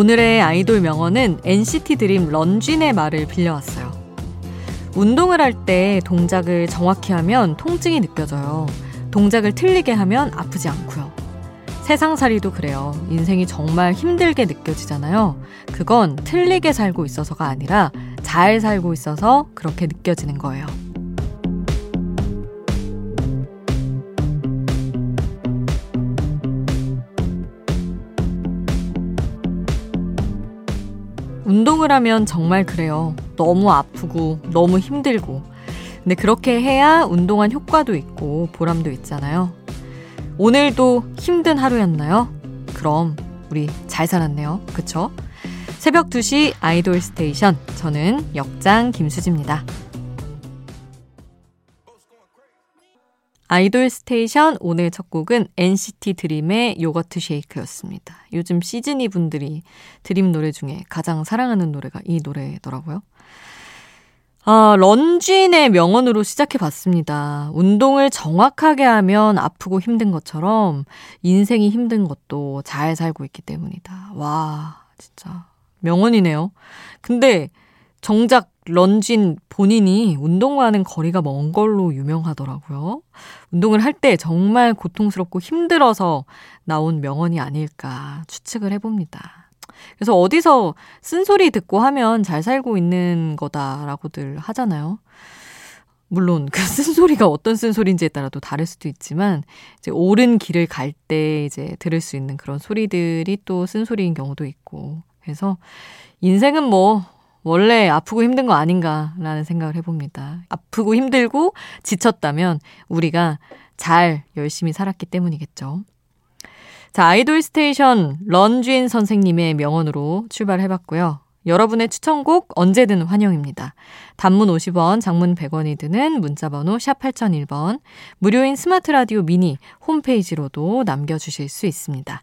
오늘의 아이돌 명언은 NCT 드림 런쥔의 말을 빌려왔어요. 운동을 할 때 동작을 정확히 하면 통증이 느껴져요. 동작을 틀리게 하면 아프지 않고요. 세상살이도 그래요. 인생이 정말 힘들게 느껴지잖아요. 그건 틀리게 살고 있어서가 아니라 잘 살고 있어서 그렇게 느껴지는 거예요. 운동을 하면 정말 그래요. 너무 아프고, 너무 힘들고. 근데 그렇게 해야 운동한 효과도 있고, 보람도 있잖아요. 오늘도 힘든 하루였나요? 그럼 우리 잘 살았네요. 그쵸? 새벽 2시 아이돌 스테이션. 저는 역장 김수지입니다. 아이돌 스테이션 오늘 첫 곡은 NCT 드림의 Yogurt Shake였습니다. 요즘 시즈니 분들이 드림 노래 중에 가장 사랑하는 노래가 이 노래더라고요. 아, 런쥔의 명언으로 시작해 봤습니다. 운동을 정확하게 하면 아프고 힘든 것처럼 인생이 힘든 것도 잘 살고 있기 때문이다. 와, 진짜 명언이네요. 근데 정작 런쥔 본인이 운동과는 거리가 먼 걸로 유명하더라고요. 운동을 할 때 정말 고통스럽고 힘들어서 나온 명언이 아닐까 추측을 해봅니다. 그래서 어디서 쓴소리 듣고 하면 잘 살고 있는 거다라고들 하잖아요. 물론 그 쓴소리가 어떤 쓴소리인지에 따라 또 다를 수도 있지만 이제 옳은 길을 갈 때 이제 들을 수 있는 그런 소리들이 또 쓴소리인 경우도 있고. 그래서 인생은 뭐 원래 아프고 힘든 거 아닌가라는 생각을 해봅니다. 아프고 힘들고 지쳤다면 우리가 잘 열심히 살았기 때문이겠죠. 자, 아이돌 스테이션 런쥔 선생님의 명언으로 출발해봤고요. 여러분의 추천곡 언제든 환영입니다. 단문 50원, 장문 100원이 드는 문자번호 샵 8001번, 무료인 스마트 라디오 미니 홈페이지로도 남겨주실 수 있습니다.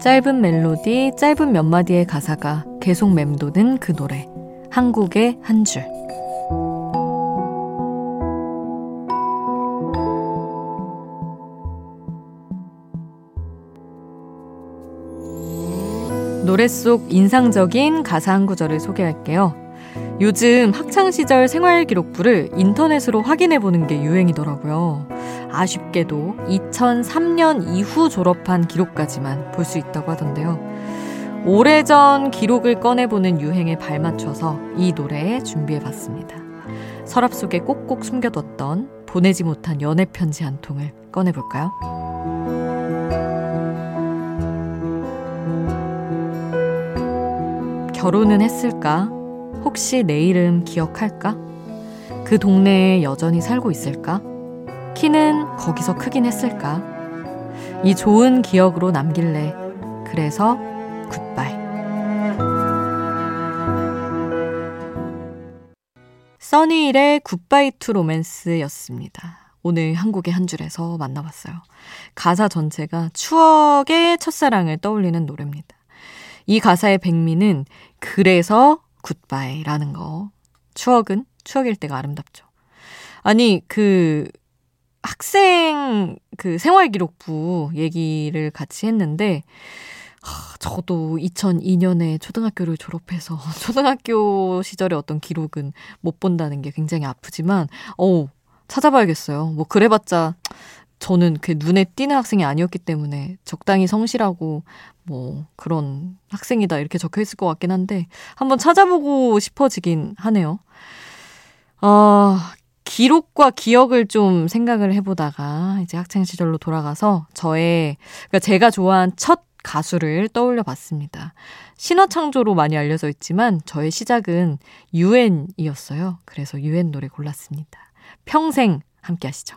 짧은 멜로디, 짧은 몇 마디의 가사가 계속 맴도는 그 노래. 한국의 한 줄. 노래 속 인상적인 가사 한 구절을 소개할게요. 요즘 학창시절 생활기록부를 인터넷으로 확인해 보는 게 유행이더라고요. 아쉽게도 2003년 이후 졸업한 기록까지만 볼 수 있다고 하던데요. 오래전 기록을 꺼내보는 유행에 발맞춰서 이 노래 준비해 봤습니다. 서랍 속에 꼭꼭 숨겨뒀던 보내지 못한 연애 편지 한 통을 꺼내볼까요? 결혼은 했을까? 혹시 내 이름 기억할까? 그 동네에 여전히 살고 있을까? 키는 거기서 크긴 했을까? 이 좋은 기억으로 남길래. 그래서 goodbye. 써니힐의 Goodbye to Romance였습니다. 오늘 한 곡의 한 줄에서 만나봤어요. 가사 전체가 추억의 첫사랑을 떠올리는 노래입니다. 이 가사의 백미는 그래서 goodbye라는 거. 추억은 추억일 때가 아름답죠. 아니, 그, 학생 그 생활기록부 얘기를 같이 했는데, 하, 저도 2002년에 초등학교를 졸업해서 초등학교 시절의 어떤 기록은 못 본다는 게 굉장히 아프지만, 어우, 찾아봐야겠어요. 뭐, 그래봤자 저는 그 눈에 띄는 학생이 아니었기 때문에 적당히 성실하고 뭐 그런 학생이다 이렇게 적혀 있을 것 같긴 한데 한번 찾아보고 싶어지긴 하네요. 어, 기록과 기억을 좀 생각을 해보다가 이제 학창 시절로 돌아가서 저의 그러니까 제가 좋아한 첫 가수를 떠올려 봤습니다. 신화 창조로 많이 알려져 있지만 저의 시작은 유엔이었어요. 그래서 유엔 노래 골랐습니다. 평생 함께 하시죠.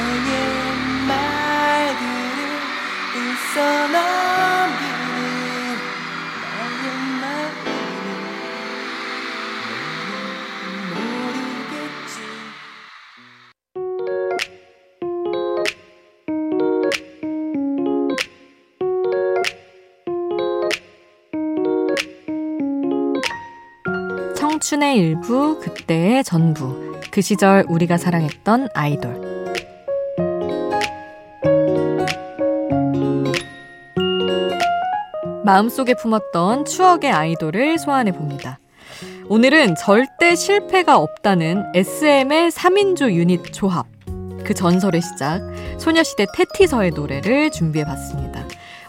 청춘의 일부, 그때의 전부. 그 시절 우리가 사랑했던 아이돌. 마음속에 품었던 추억의 아이돌을 소환해 봅니다. 오늘은 절대 실패가 없다는 SM의 3인조 유닛 조합. 그 전설의 시작, 소녀시대 테티서의 노래를 준비해 봤습니다.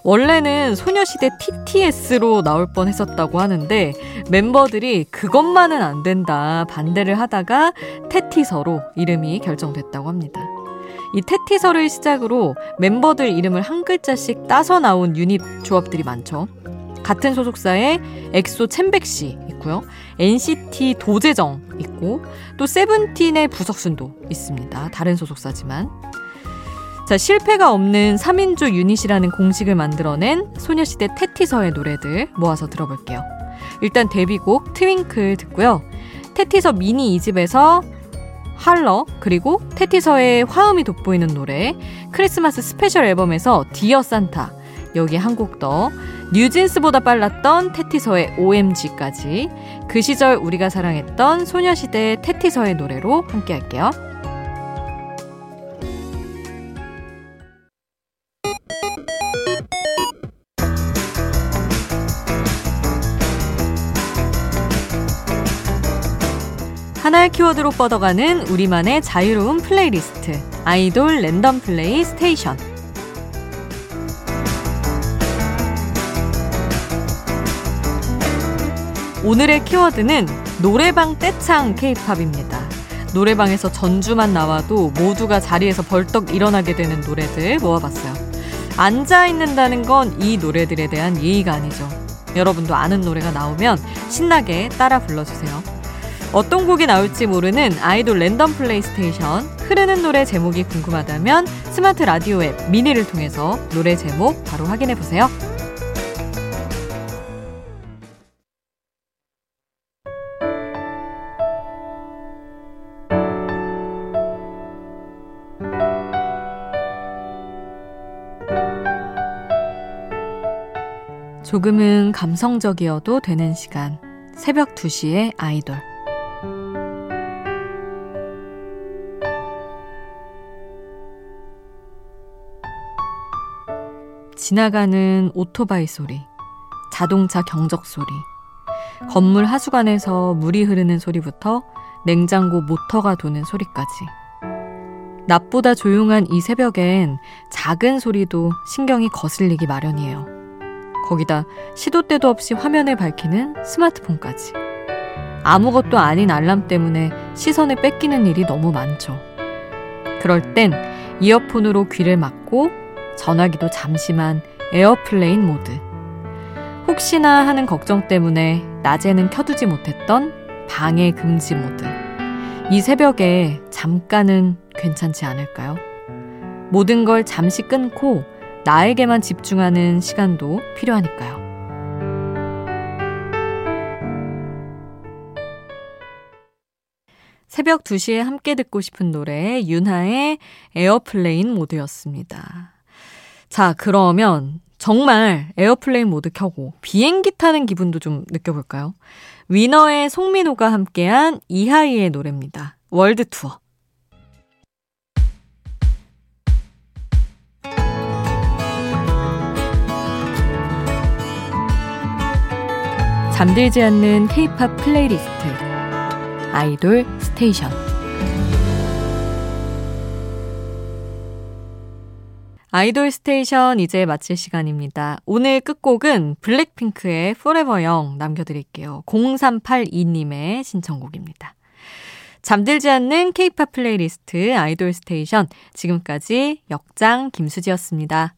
원래는 소녀시대 TTS로 나올 뻔 했었다고 하는데 멤버들이 그것만은 안 된다 반대를 하다가 태티서로 이름이 결정됐다고 합니다. 이 태티서를 시작으로 멤버들 이름을 한 글자씩 따서 나온 유닛 조합들이 많죠. 같은 소속사에 엑소 첸백시 있고요. NCT 도재정 있고 또 세븐틴의 부석순도 있습니다. 다른 소속사지만. 자, 실패가 없는 3인조 유닛이라는 공식을 만들어낸 소녀시대 태티서의 노래들 모아서 들어볼게요. 일단 데뷔곡 Twinkle 듣고요. 태티서 미니 2집에서 Holler 그리고 태티서의 화음이 돋보이는 노래 크리스마스 special 앨범에서 Dear Santa 여기 한 곡 더 뉴진스보다 빨랐던 태티서의 OMG까지 그 시절 우리가 사랑했던 소녀시대 태티서의 노래로 함께 할게요. 하나의 키워드로 뻗어가는 우리만의 자유로운 플레이리스트 아이돌 랜덤 플레이 스테이션 오늘의 키워드는 노래방 떼창 케이팝입니다. 노래방에서 전주만 나와도 모두가 자리에서 벌떡 일어나게 되는 노래들 모아봤어요. 앉아 있는다는 건 이 노래들에 대한 예의가 아니죠. 여러분도 아는 노래가 나오면 신나게 따라 불러주세요. 어떤 곡이 나올지 모르는 아이돌 랜덤 플레이스테이션 흐르는 노래 제목이 궁금하다면 스마트 라디오 앱 미니를 통해서 노래 제목 바로 확인해 보세요. 조금은 감성적이어도 되는 시간. 새벽 2시에 아이돌. 지나가는 오토바이 소리, 자동차 경적 소리, 건물 하수관에서 물이 흐르는 소리부터 냉장고 모터가 도는 소리까지. 낮보다 조용한 이 새벽엔 작은 소리도 신경이 거슬리기 마련이에요. 거기다 시도 때도 없이 화면을 밝히는 스마트폰까지. 아무것도 아닌 알람 때문에 시선을 뺏기는 일이 너무 많죠. 그럴 땐 이어폰으로 귀를 막고 전화기도 잠시만 airplane mode. 혹시나 하는 걱정 때문에 낮에는 켜두지 못했던 방해 금지 모드. 이 새벽에 잠깐은 괜찮지 않을까요? 모든 걸 잠시 끊고 나에게만 집중하는 시간도 필요하니까요. 새벽 2시에 함께 듣고 싶은 노래 윤하의 Airplane Mode였습니다. 자, 그러면 정말 airplane mode 켜고 비행기 타는 기분도 좀 느껴볼까요? 위너의 송민호가 함께한 이하이의 노래입니다. World Tour. 잠들지 않는 케이팝 플레이리스트 아이돌 스테이션 아이돌 스테이션 이제 마칠 시간입니다. 오늘 끝곡은 블랙핑크의 Forever Young 남겨드릴게요. 0382님의 신청곡입니다. 잠들지 않는 케이팝 플레이리스트 아이돌 스테이션 지금까지 역장 김수지였습니다.